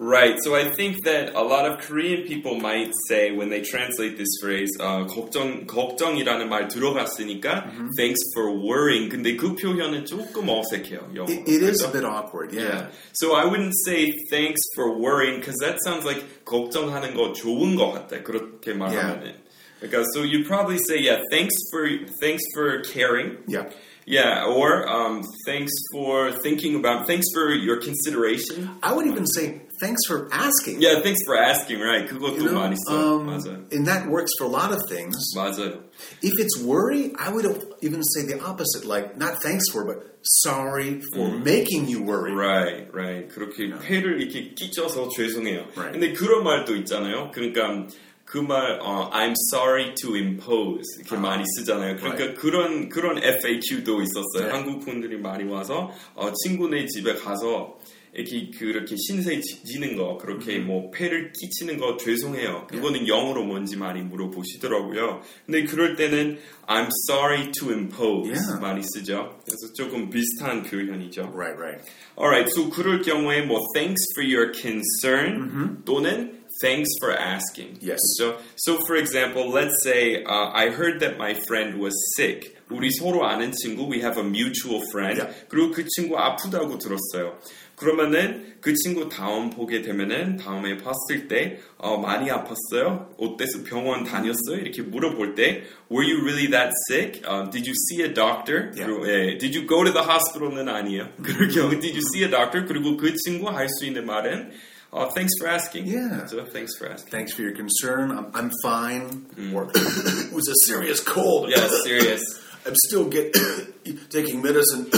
Right. So I think that a lot of Korean people might say when they translate this phrase, uh, 걱정 걱정이라는 말 들어갔으니까 thanks for worrying. 근데 그 표현은 조금 어색해요. 영어. It, it is 그죠? a bit awkward. Yeah. Yeah. So I wouldn't say thanks for worrying because that sounds like 걱정하는 거 좋은 거 같아. 그렇게 말하면은. 그러니까 so you probably say yeah, thanks for thanks for caring. Yeah. Yeah, or um, thanks for thinking about thanks for your consideration. I would even say thanks for asking. Yeah, thanks for asking. Right, 그것도 You know, 많이 써. um, 맞아요. and that works for a lot of things. 맞아요. If it's worry, I would even say the opposite, like not thanks for, but sorry for making you worry. Right, right. 그렇게 회를 이렇게 끼쳐서 죄송해요. Right. 근데 그런 말도 있잖아요. 그러니까 그 말, 어, I'm sorry to impose 이렇게 많이 쓰잖아요. 그러니까 right. 그런 그런 FAQ도 있었어요. Yeah. 한국 분들이 많이 와서 어, 친구네 집에 가서 이렇게 그렇게 신세 지- 지는 거 그렇게 뭐 폐를 끼치는 거 죄송해요. 그거는 영어로 뭔지 많이 물어보시더라고요. 근데 그럴 때는 I'm sorry to impose Yeah. 많이 쓰죠. 그래서 조금 비슷한 표현이죠. Right, right. Alright, so 그럴 경우에 뭐 thanks for your concern 또는 thanks for asking. Yes. So, so for example, let's say uh, I heard that my friend was sick. 우리 서로 아는 친구, we have a mutual friend. Yeah. 그리고 그 친구 아프다고 들었어요. 그러면은 그 친구 다음 보게 되면은 다음에 봤을 때 어, 많이 아팠어요? 어때서 병원 다녔어요? 이렇게 물어볼 때 Were you really that sick? Uh, did you see a doctor? Yeah. 그리고, 예, Did you go to the hospital는 아니에요. 그리고 경우 Did you see a doctor? 그리고 그 친구 할 수 있는 말은 uh, Thanks for asking. Yeah. So, thanks for asking. Thanks for your concern. I'm, I'm fine. Or it was a serious cold. Yeah, serious. (laughs) I'm still get (coughs) taking medicine.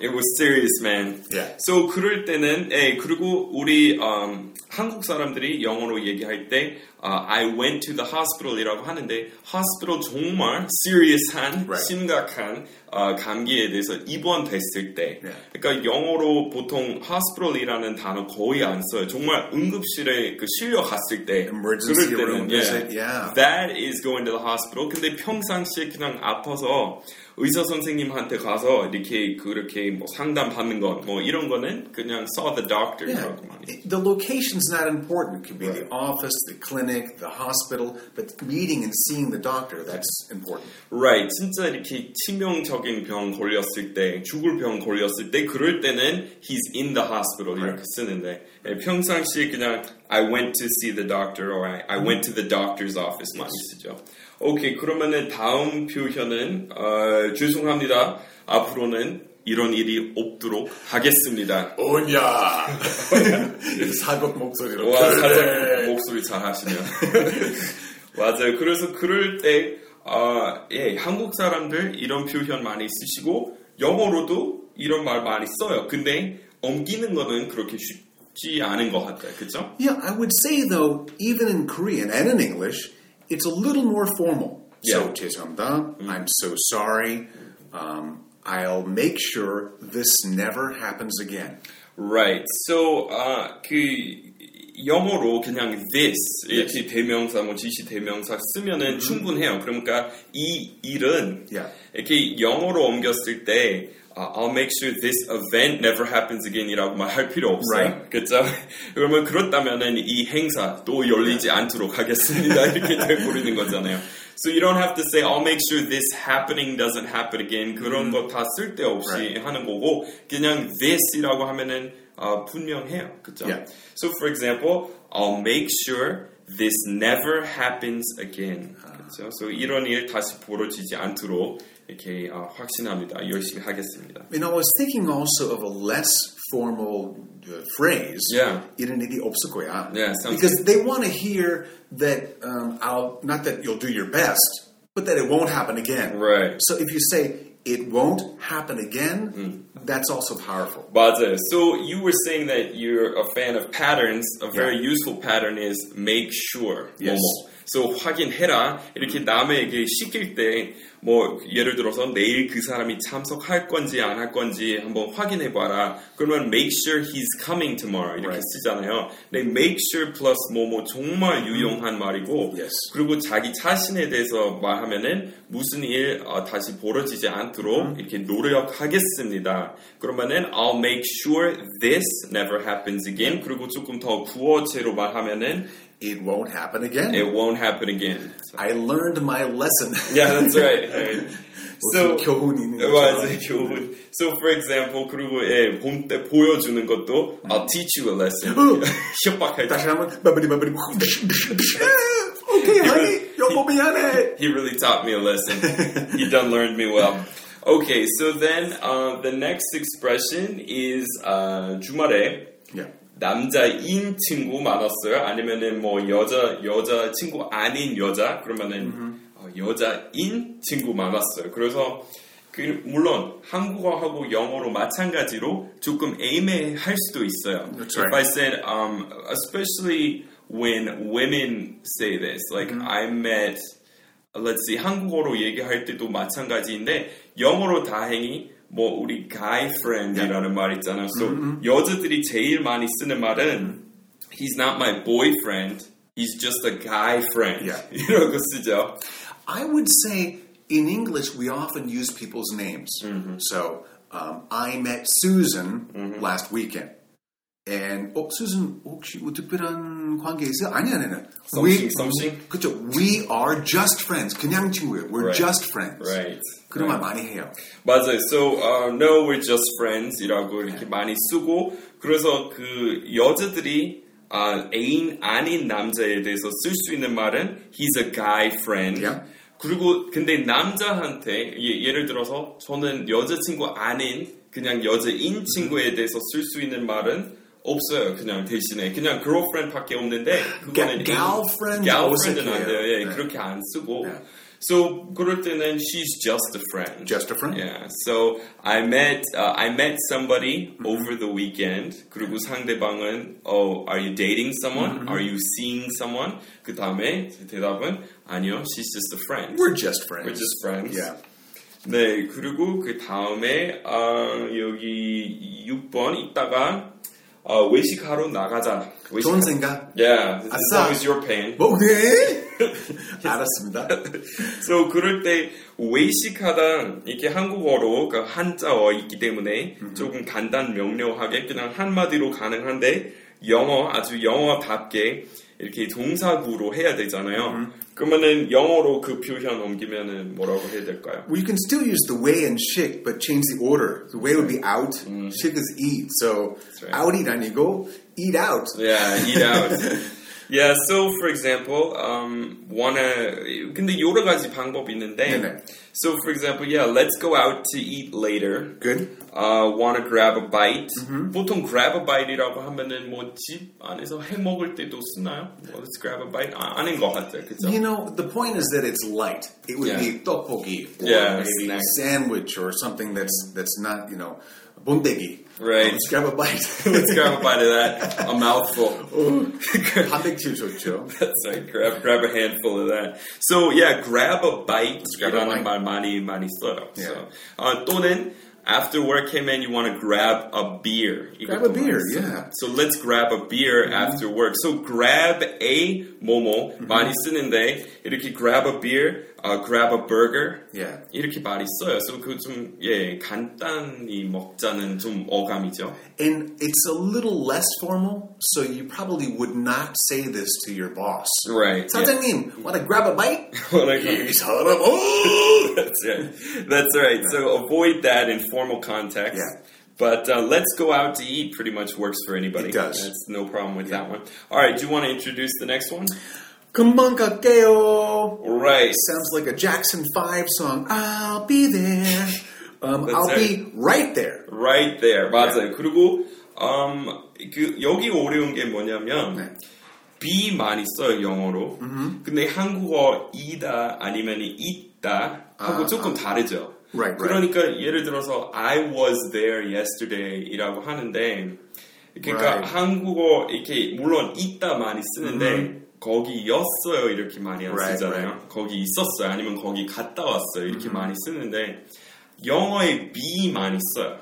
It was serious, man. Yeah. So 그럴 때는 예, 그리고 우리 um, 한국 사람들이 영어로 얘기할 때 uh, I went to the hospital이라고 하는데 hospital 정말 serious한 Right. 심각한 어, 감기에 대해서 입원됐을 때 Yeah. 그러니까 영어로 보통 hospital이라는 단어 거의 안 써요. 정말 응급실에 그 실려 갔을 때 Emergency 그럴 때는, 예, visit, yeah. That is going to the hospital. 근데 평상시에 그냥 아파서 의사 선생님한테 가서 이렇게 그렇게 뭐 상담 받는 것, 뭐 이런 거는 그냥 saw the doctor. Yeah. The location's not important. It could be the office, the clinic, the hospital, but meeting and seeing the doctor, that's important. Right. 진짜 이렇게 치명적 정신적인 병 걸렸을 때, 죽을 병 걸렸을 때, 그럴 때는 he's in the hospital 이렇게 쓰는데 예, 평상시에 그냥 I went to see the doctor or I, I went to the doctor's office 많이 쓰죠. 오케이 그러면은 다음 표현은 어, 죄송합니다. 앞으로는 이런 일이 없도록 하겠습니다. 오냐 (laughs) 사got 목소리로 와 그래. 살짝 목소리 잘 하시면 (laughs) 맞아요. 그래서 그럴 때 아, 예, 한국 사람들 이런 표현 많이 쓰시고 영어로도 이런 말 많이 써요. 근데 옮기는 거는 그렇게 쉽지 않은 것 같아요. 그렇죠? Yeah, I would say though, even in Korean and in English, it's a little more formal. So, Yeah. 죄송합니다. I'm so sorry. Um, I'll make sure this never happens again. Right. So 아, 그 영어로 그냥 this 이렇게 대명사 뭐 지시 대명사 쓰면은 충분해요. 그러니까 이 일은 Yeah. 이렇게 영어로 옮겼을 때 아, I'll make sure this event never happens again이라고 말할 필요 없어요. Right. 그렇죠? (laughs) 그러면 그렇다면은 이 행사 또 열리지 않도록 하겠습니다. 이렇게 (laughs) 돼버리는 거잖아요. So you don't have to say I'll make sure this happening doesn't happen again. 그런 거 다 쓸데없이 Right. 하는 거고 그냥 this이라고 하면은 아, 분명해요. 그렇죠? Yeah. So for example, I'll make sure this never happens again. 그렇죠? So 이런 일 다시 벌어지지 않도록 이렇게 아, 확신합니다. 열심히 하겠습니다. You know, I was thinking also of a less formal uh, phrase. Yeah. 이런 일이 없을 거야. Yeah, sounds because they want to hear that um, I'll not that you'll do your best, but that it won't happen again. Right. So if you say it won't happen again, that's also powerful. 맞아요. So you were saying that you're a fan of patterns. A very Yeah. useful pattern is make sure. Yes. 뭐뭐. So 확인해라. 이렇게 남에게 시킬 때 뭐 예를 들어서 내일 그 사람이 참석할 건지 안 할 건지 한번 확인해 봐라. 그러면 make sure he's coming tomorrow 이렇게 Right. 쓰잖아요. 근데 make sure plus 뭐뭐 정말 유용한 말이고 Yes. 그리고 자기 자신에 대해서 말하면은 무슨 일 어, 다시 벌어지지 않도록 이렇게 노력하겠습니다. 그러면은 I'll make sure this never happens again. 그리고 조금 더 구어체로 말하면은 It won't happen again. it won't happen again. I learned my lesson. Yeah, that's right. (laughs) right. So (laughs) 교훈이 있는 맞아요, 거죠. 교훈. So for example, 그리고 예, 본 때 보여주는 것도 I'll teach you a lesson. (laughs) 협박할 때. 다시 한번 마무리 마무리. 오케이, 하이, 여보 미안해. he really taught me a lesson. he done learned me well. Okay, so then uh, the next expression is uh, 주말에 Yeah. 남자인 친구 많았어요. 아니면은 뭐 여자 여자 친구 아닌 여자 그러면은 어, 여자인 친구 많았어요. 그래서 그 물론 한국어하고 영어로 마찬가지로 조금 애매할 수도 있어요. That's If. I said, um, especially when women say this, like I met, let's see, 한국어로 얘기할 때도 마찬가지인데 영어로 다행히 뭐 우리 guy friend이라는 말 있잖아요. So 여자들이 제일 많이 쓰는 말은 he's not my boyfriend, he's just a guy friend. Yeah. (laughs) 이런 거 쓰죠. I would say in English we often use people's names. Mm-hmm. So um, I met Susan Mm-hmm. last weekend. And 어, Susan 혹시 뭐 특별한 관계 있어요? 아니 아니 아니. Something, something? 그렇죠. We are just friends. 그냥 친구예요. We're Right. just friends. Right. 그런. 말 많이 해요. 맞아요. So uh, no, we're just friends이라고 이렇게 많이 쓰고 그래서 그 여자들이 아, 애인 아닌 남자에 대해서 쓸 수 있는 말은 he's a guy friend. Yeah. 그리고 근데 남자한테 예, 예를 들어서 저는 여자친구 아닌 그냥 여자인 친구에 대해서 쓸 수 있는 말은 없어요. 그냥 대신에 그냥 girlfriend밖에 없는데 그거는 girlfriend girlfriend는 안. 돼요. 예, 네. 그렇게 안 쓰고. 네. So 그럴 때는 she's just a friend. Just a friend? Yeah. So I met uh, I met somebody over the weekend. 그리고 상대방은 oh, are you dating someone? Are you seeing someone? 그 다음에 대답은 아니요, she's just a friend. We're just friends. We're just friends. Yeah. 네, 그리고 그 다음에 아, 여기 6번 있다가 아, 외식하러 나가자. 외식하- 좋은 생각. Yeah, as long as you're paying. 뭐 네? (laughs) 알았습니다. So 그럴 때 외식하다 이렇게 한국어로 그 한자어 있기 때문에 조금 간단 명료하게 그냥 한마디로 가능한데 영어 아주 영어답게 이렇게 동사구로 해야 되잖아요. 그러면은 영어로 그 표현 옮기면은 뭐라고 해야 될까요? Well, you can still use the way and shik, but change the order. The way would be out, shik is eat. So right. out eat 아니고 eat out. Yeah, eat out. (laughs) yeah, so for example, um, wanna 근데 여러 가지 방법이 있는데 네네. So for example, yeah, let's go out to eat later. Good. Uh, wanna grab a bite. 보통 grab a bite이라고 하면은 뭐 집 안에서 해 먹을 때도 쓰나요? 뭐, let's grab a bite. 아, 아닌 것 같아요, 그죠? You know, the point is that it's light. It would Yeah. be tteokbokki or Yeah, maybe snack. a sandwich or something that's that's not, you know, bondegi. Right. Let's grab a bite. (laughs) let's grab a bite of that. A mouthful. (laughs) 단백질 좋죠. That's right. Grab grab a handful of that. So yeah, grab a bite. grab a 이라는 bite. 말 많이 많이 써요. Yeah. So 어, 또는 after work came in, you want to grab a beer. grab a beer, yeah. So let's grab a beer mm-hmm. after work. So grab a 뭐뭐 Mm-hmm. 많이 쓰는데 이렇게 grab a beer, uh, grab a burger. Yeah. 이렇게 많이 써요. So 그좀예 간단히 먹자는 좀 어감이죠. And it's a little less formal, so you probably would not say this to your boss. Right. yeah. 사장님, want to grab a bite? (laughs) Like- 이 (laughs) 사람, 오! That's right. That's right. So avoid that in formal context. Yeah. But uh, let's go out to eat pretty much works for anybody. It does. That's no problem with that one. All right. Do you want to introduce the next one? 금방 갈게요. Right. Sounds like a Jackson 5 song. I'll be there. Um, That's I'll right. be right there. Right there. 맞아요. 그리고 um, 그 여기 어려운 게 뭐냐면 네. be 많이 써요 영어로. 근데 한국어 이다 아니면 있다 하고 아, 조금 다르죠. Right, right. 그러니까 예를 들어서 I was there yesterday이라고 하는데 그러니까 Right. 한국어 이렇게 물론 있다 많이 쓰는데 거기였어요 이렇게 많이 안 쓰잖아요. 거기 있었어요 아니면 거기 갔다 왔어요 이렇게 많이 쓰는데 영어에 be 많이 써요.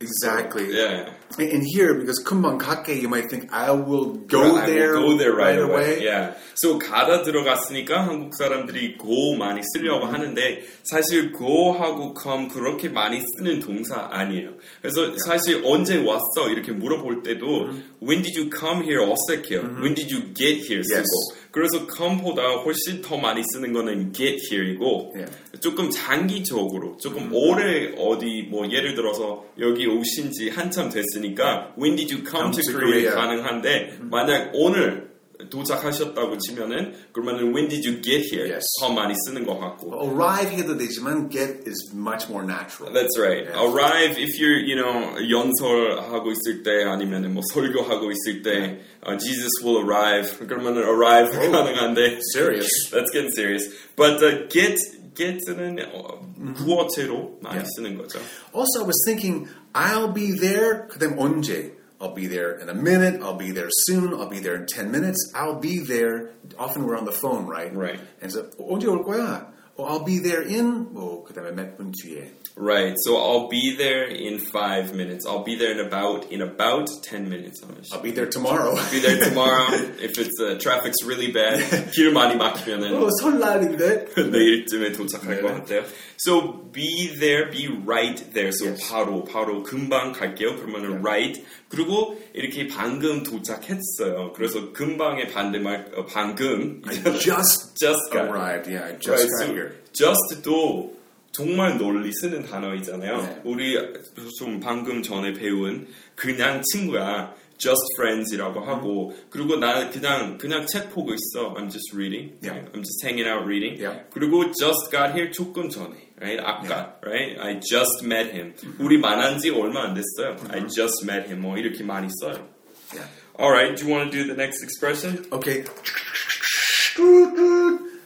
Exactly. Yeah. And here, because 갈게, you might think, I will go I will there, go there right, away. away. Yeah. So 가다 들어갔으니까 한국 사람들이 go 많이 쓰려고 하는데 사실 go하고 come 그렇게 많이 쓰는 동사 아니에요. 그래서 사실 언제 왔어 이렇게 물어볼 때도 when did you come here 어색해요. when did you get here 쓰고. Yes. 그래서 come보다 훨씬 더 많이 쓰는 거는 get here이고 Yeah. 조금 장기적으로 조금 오래 어디 뭐 예를 들어서 여기 오신 지 한참 됐으니 까 when did you come, Come to to Korea Korea. 가능한데 만약 오늘 도착하셨다고 치면은 그러면은 when did you get here Yes. 더 많이 쓰는 것 같고 Arrive 해도 되지만 get is much more natural. That's right. Yeah. Arrive if you're, you know, 연설하고 있을 때 아니면 뭐 설교하고 있을 때 uh, Jesus will arrive. 그러면은 arrive 가능한데 Serious. (laughs) That's getting serious. But uh, get get는 어, 구어체로 많이 쓰는 거죠. Also, I was thinking, I'll be there. 그다음 언제? I'll be there in a minute. I'll be there soon. I'll be there in 10 minutes. I'll be there. Often we're on the phone, right? Right. And so, 언제 올 거야? Oh, I'll be there in, 뭐, 그다음에 몇 분 뒤에. Right. So I'll be there in five minutes. I'll be there in about in about ten minutes. I'll be there tomorrow. be there tomorrow. (laughs) if it's uh, traffic's really bad, 길 많이 막히면은 어, 설날인데? 내일쯤에 도착할 네. 것 같아요. So be there, be right there. So 바로 바로 금방 갈게요. 그러면은 right. 그리고 이렇게 방금 도착했어요. 그래서 금방의 반대말 어, 방금 Just just got arrived. Yeah, I just Right, got so here. just도 정말 널리 쓰는 단어이잖아요. 네. 우리 좀 방금 전에 배운 그냥 친구야. just friends이라고 하고 그리고 나 그냥 그냥 책 보고 있어. I'm just reading. Yeah. I'm just hanging out reading. Yeah. 그리고 just got here 조금 전에. Right? 아까. Right? I just met him. 우리 만난 지 얼마 안 됐어요. I just met him. 뭐 이렇게 많이 써요. Yeah. Alright, do you want to do the next expression? Okay.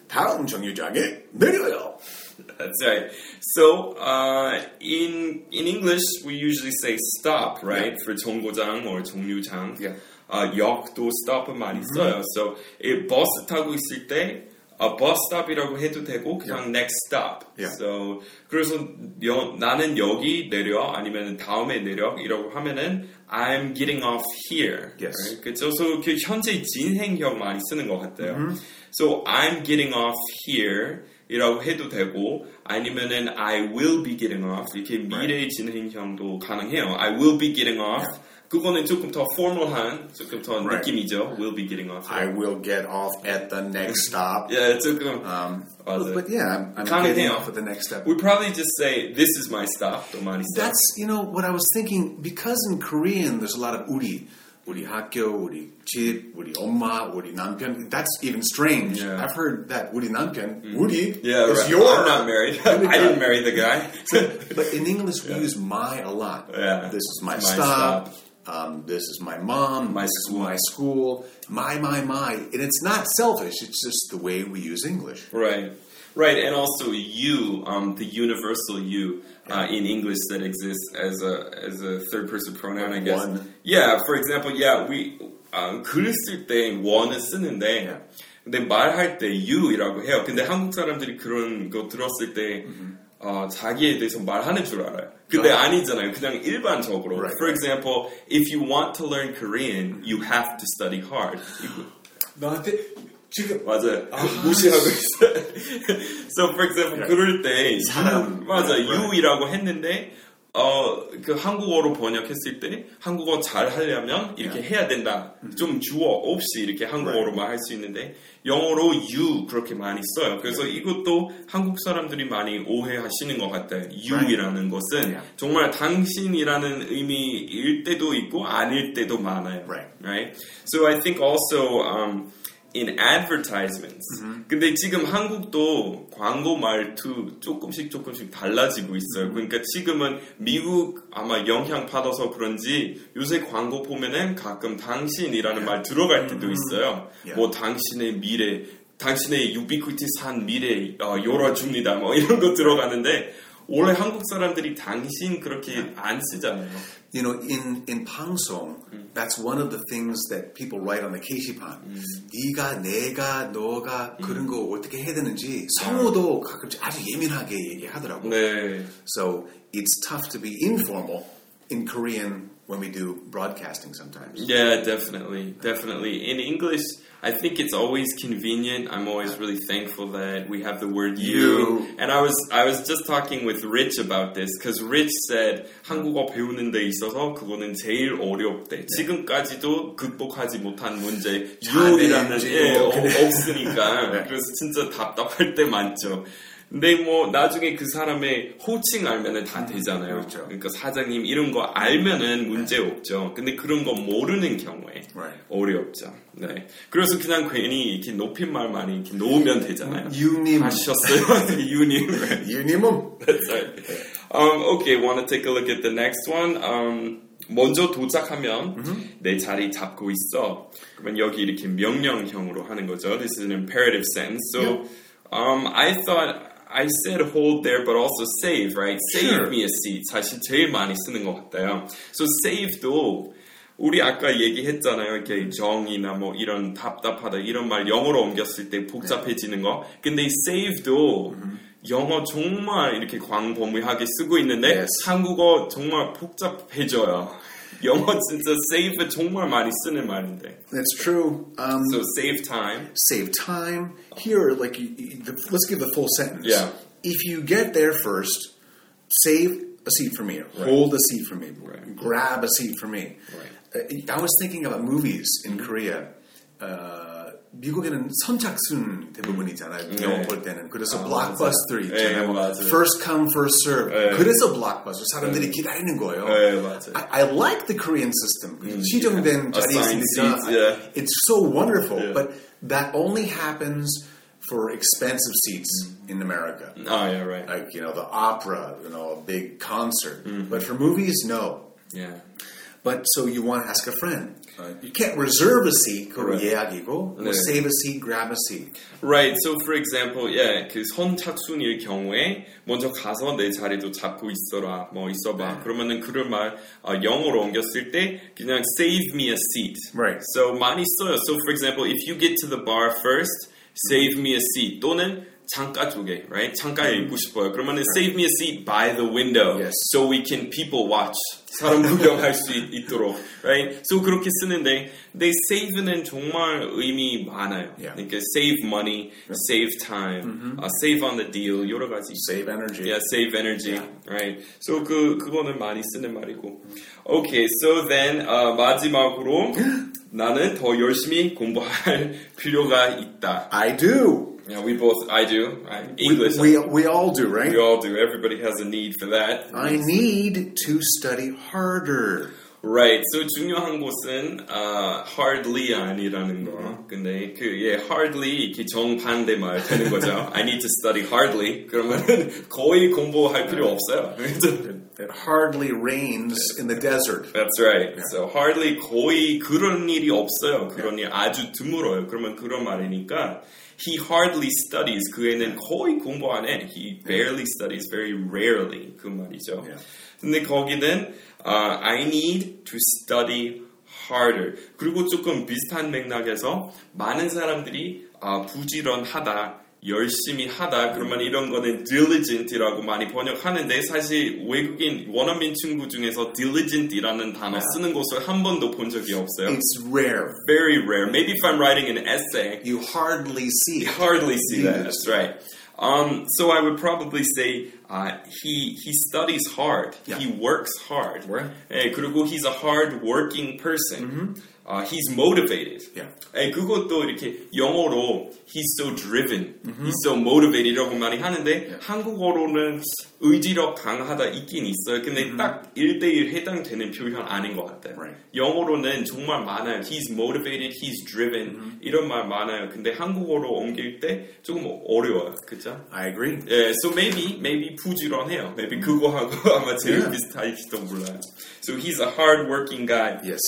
다음 정류장에 내려요. That's right. So uh, in in English, we usually say stop, right, for 정거장 or 정류장. Yeah. Uh, 역도 stop은 많이 써요. So 이 버스 타고 있을 때 uh, bus stop이라고 해도 되고 그냥 next stop. Yeah. So 그래서 여, 나는 여기 내려 아니면 다음에 내려이라고 하면은 I'm getting off here. Yes. Right? 그죠? So 그 현재 진행형 많이 쓰는 것 같아요. So I'm getting off here. 이라고 해도 되고 아니면은 I will be getting off 이렇게 미래 진행형도 가능해요. I will be getting off 그거는 조금 더 formal한, 조금 더 Right. 느낌이죠. We'll be getting off. I will get off at the next (laughs) stop. yeah, 조금. Um, 맞아요. but yeah, I'm, I'm 가능해요. getting off at the next stop. We probably just say, "This is my stop." 또 많이 써. That's you know what I was thinking because in Korean there's a lot of 우리, 우리 학교, 우리 집, 우리 엄마, 우리 남편. That's even strange. Yeah. I've heard that 우리 남편, 우리 Yeah, is right. your. I'm not married. (laughs) (laughs) I didn't marry the guy. But in English we use my a lot. Yeah. This is my, My stop. Um, this is my mom. My this is school. my school. My my my. And it's not selfish. It's just the way we use English. Right. Right, and also you, um, the universal you uh, in English that exists as a as a third person pronoun, I guess. One. Yeah, for example, yeah, we um, 글을 쓸 때 one을 쓰는데 Yeah. 근데 말할 때 you이라고 해요. 근데 한국 사람들이 그런 거 들었을 때 어, 자기에 대해서 말하는 줄 알아요. 근데 아. 아니잖아요. 그냥 일반적으로. Right, For right. example, if you want to learn Korean, you have to study hard. 너한테 지금 맞아요. 무시하고 있어요. so for example, Yeah. 그럴 때 사람. 맞아, Right, right. you이라고 했는데 어, 그 한국어로 번역했을 때 한국어 잘 하려면 이렇게 Yeah. 해야 된다. 좀 주어 없이 이렇게 한국어로 말할 수 있는데 영어로 you 그렇게 많이 써요. 그래서 이것도 한국 사람들이 많이 오해하시는 것 같아요. you이라는 것은 Yeah. 정말 당신이라는 의미일 때도 있고 아닐 때도 많아요. Right. right? So I think also um, in advertisements. 근데 지금 한국도 광고 말투 조금씩 조금씩 달라지고 있어요. 그러니까 지금은 미국 아마 영향 받아서 그런지 요새 광고 보면은 가끔 당신이라는 말 들어갈 때도 있어요. Yeah. 뭐 당신의 미래, 당신의 유비퀴티 산 미래 어, 열어줍니다. 뭐 이런 거 들어가는데 원래 한국 사람들이 당신 그렇게 안 쓰잖아요. You know, in in 방송, that's one of the things that people write on the 게시판. 네가, 내가, 너가 그런 거 어떻게 해야 되는지 성우도 가끔 아주 예민하게 얘기하더라고. 네. So it's tough to be informal in Korean when we do broadcasting sometimes. Yeah, definitely, definitely. In English, I think it's always convenient. I'm always really thankful that we have the word you. You. And I was I was just talking with Rich about this because Rich said 한국어 배우는 데 있어서 그거는 제일 어렵대. 지금까지도 극복하지 못한 문제 you이라는 자네인지 예, 뭐 어, 그래. 없으니까 (laughs) 네. 그래서 진짜 답답할 때 많죠. 근데 뭐 나중에 그 사람의 호칭 알면은 다 되잖아요. 그렇죠. 그러니까 사장님 이런 거 알면은 문제 없죠. 근데 그런 거 모르는 경우에 Right. 어렵죠. 네. 그래서 그냥 괜히 이렇게 높임말만 이렇게 놓으면 되잖아요. 유님, 하셨어요, (laughs) 유님. (laughs) 유님은 That's right. Um, okay, want to take a look at the next one. Um, 먼저 도착하면 내 자리 잡고 있어. 그러면 여기 이렇게 명령형으로 하는 거죠. This is an imperative sentence. So, um, I thought I said hold there, but also save, right? Save Sure. me a seat. 사실 제일 많이 쓰는 것 같아요. So, save도 우리 아까 얘기했잖아요. 이렇게 정이나 뭐 이런 답답하다 이런 말 영어로 옮겼을 때 복잡해지는 거. 근데 save도 영어 정말 이렇게 광범위하게 쓰고 있는데 Yes. 한국어 정말 복잡해져요. you almost save a tomar mari cinnamon thing. That's true. Um, so save time. Save time. Here, like, the, let's give the full sentence. Yeah. If you get there first, save a seat for me. Right. Hold a seat for me. Right. Grab a seat for me. Right. Uh, I was thinking about movies in Korea. Uh, 미국에는 선착순 대부분이잖아요. 네. 영화 볼 때는. 그래서 아, 블록버스터 있잖아요. 네, 뭐 맞아요. First come, first serve. 네. 그래서 블록버스터. 사람들이 네. 기다리는 거예요. 네, 맞아요. I, I like the Korean system. 시정된 자리 Assigned 있으니까 seats, yeah. it's so wonderful. Yeah. But that only happens for expensive seats in America. Oh yeah, right. Like, you know, the opera, you know, a big concert. Mm-hmm. But for movies, no. Yeah. But so you want to ask a friend. Uh, you can't reserve a seat, 그거 Correct. 예약이고, 네. save a seat, grab a seat. Right. So for example, yeah, 그 선착순일 경우에 먼저 가서 내 자리도 잡고 있어라, 뭐 있어봐. 네. 그러면은 그런 말 어, 영어로 옮겼을 때 그냥 save me a seat. Right. So 많이 써요. So for example, if you get to the bar first, save me a seat. 또는 창가 쪽에, right? 창가에 있고 싶어요. 그러면은 save me a seat by the window, Yes. so we can people watch. 사람 구경할 수 있, 있도록, right? So 그렇게 쓰는데, 근데 save는 정말 의미 많아요. Yeah. 그러니까 save money, save time, uh, save on the deal 여러 가지. Save energy. Yeah, save energy, right? So 그 그거는 많이 쓰는 말이고. Okay, so then uh, 마지막으로 나는 더 열심히 공부할 필요가 있다. I do. Yeah, we both, I do, right? We, English. we, we all do, right? we all do. Everybody has a need for that. I need to study harder. Right. So 중요한 것은 uh, hardly 아니라는 거. 근데 그 예, hardly 이렇게 정반대 말 되는 거죠. (laughs) I need to study hardly. 그러면은 (laughs) 거의 공부할 필요 없어요. (laughs) It hardly rains in the desert. That's right. So hardly 거의 그런 일이 없어요. 그런 일 아주 드물어요. 그러면 그런 말이니까 He hardly studies. 그 애는 거의 공부 안 해. He barely studies. Very rarely. 그 말이죠. Yeah. 근데 거기는 uh, I need to study harder. 그리고 조금 비슷한 맥락에서 많은 사람들이 아, 부지런하다. 열심히 하다 그러면 이런 거는 diligent이라고 많이 번역하는데 사실 외국인 원어민 친구 중에서 diligent이라는 단어 쓰는 곳을 한 번도 본 적이 없어요. It's rare. Very rare. Maybe if I'm writing an essay, You hardly see you it. hardly see that. Yes. That's right. Um, so I would probably say uh, he he studies hard. Yeah. He works hard. Right. 예, 그리고 he's a hard working person. Uh, he's motivated. Yeah. 예, 그것도 이렇게 영어로 he's so driven, he's so motivated이라고 많이 하는데 한국어로는 의지력 강하다 있긴 있어요. 근데 딱 1대1 해당되는 표현 아닌 것 같아요. Right. 영어로는 정말 많아요. He's motivated, he's driven 이런 말 많아요. 근데 한국어로 옮길 때 조금 어려워요. 그죠? I agree. 예, so maybe maybe 부지런해요. Maybe 그거하고 아마 제일 Yeah. 비슷할지도 몰라요. So he's a hard-working guy. Yes.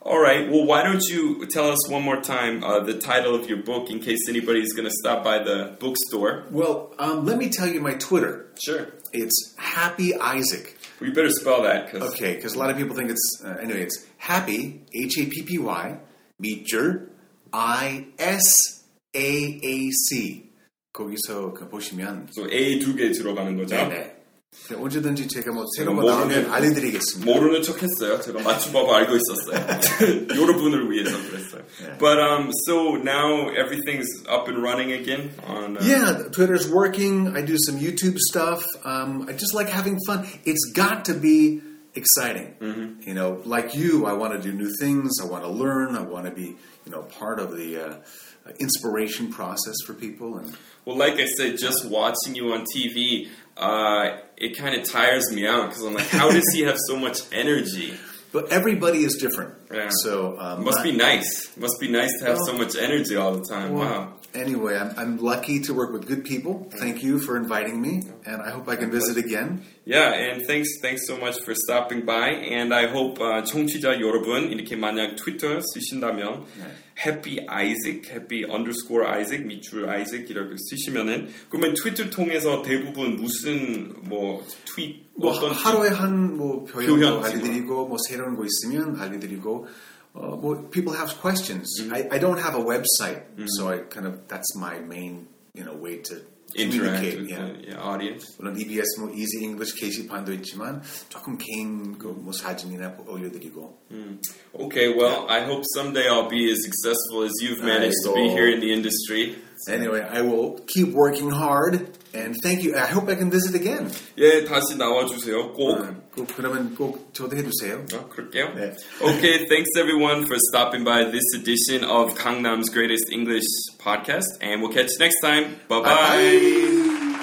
All right. Well, why don't you tell us one more time uh, the title of your book in case anybody's going to stop by the bookstore? Well, um, let me tell you my Twitter. Sure. It's Happy Isaac. We better spell that because Okay, because a lot of people think it's uh, anyway. It's Happy H A P P Y Meacher I S A A C. 거기서 그 보시면 so A 두 개 들어가는 거죠. 네네. 네, 언제든지 제가 뭐 제가 새로운 거 모르는- 나오면 알려드리겠습니다. 모르는 척했어요. 제가 맞춤법 알고 있었어요. (laughs) 여러분을 위해서 그랬어요. But um, so now everything's up and running again on. Uh, Yeah, Twitter's working. I do some YouTube stuff. Um, I just like having fun. It's got to be exciting. You know, like you, I want to do new things. I want to learn. I want to be, you know, part of the uh, inspiration process for people. And Well, like I said, just watching you on TV, uh, it kind of tires me out because I'm like, how does he have so much energy? but everybody is different. Yeah. So um, Must be I- nice. Must be nice to have so much energy all the time. Well, Wow. Anyway, I'm, I'm lucky to work with good people. Thank you for inviting me, and I hope I can visit again. Yeah, and thanks, thanks so much for stopping by. And I hope uh, 청취자 여러분 이렇게 만약 트위터 쓰신다면 Happy Isaac, Happy underscore Isaac, 밑줄 Isaac 이렇게 쓰시면은 그러면 트위터 통해서 대부분 무슨 뭐 트윗 뭐 어떤 하루에 한뭐 표현도 표현 알려드리고 뭐 새로운 거 있으면 알려드리고 어, 뭐 people have questions. I, I don't have a website, so I kind of that's my main you know way to interact communicate. with Yeah. the yeah, audience? 물론 EBS 뭐 Easy English 게시판도 있지만 조금 개인 그뭐 사진이나 올려드리고. Okay, well, I hope someday I'll be as successful as you've managed to be 아이고. here in the industry. Anyway, I will keep working hard, and thank you. I hope I can visit again. 예, 다시 나와주세요. 꼭. 어, 꼭 그러면 꼭 초대해 주세요. 어, 그럴게요. 네. Okay, (laughs) thanks everyone for stopping by this edition of Gangnam's Greatest English podcast, and we'll catch you next time. Bye bye. Bye-bye.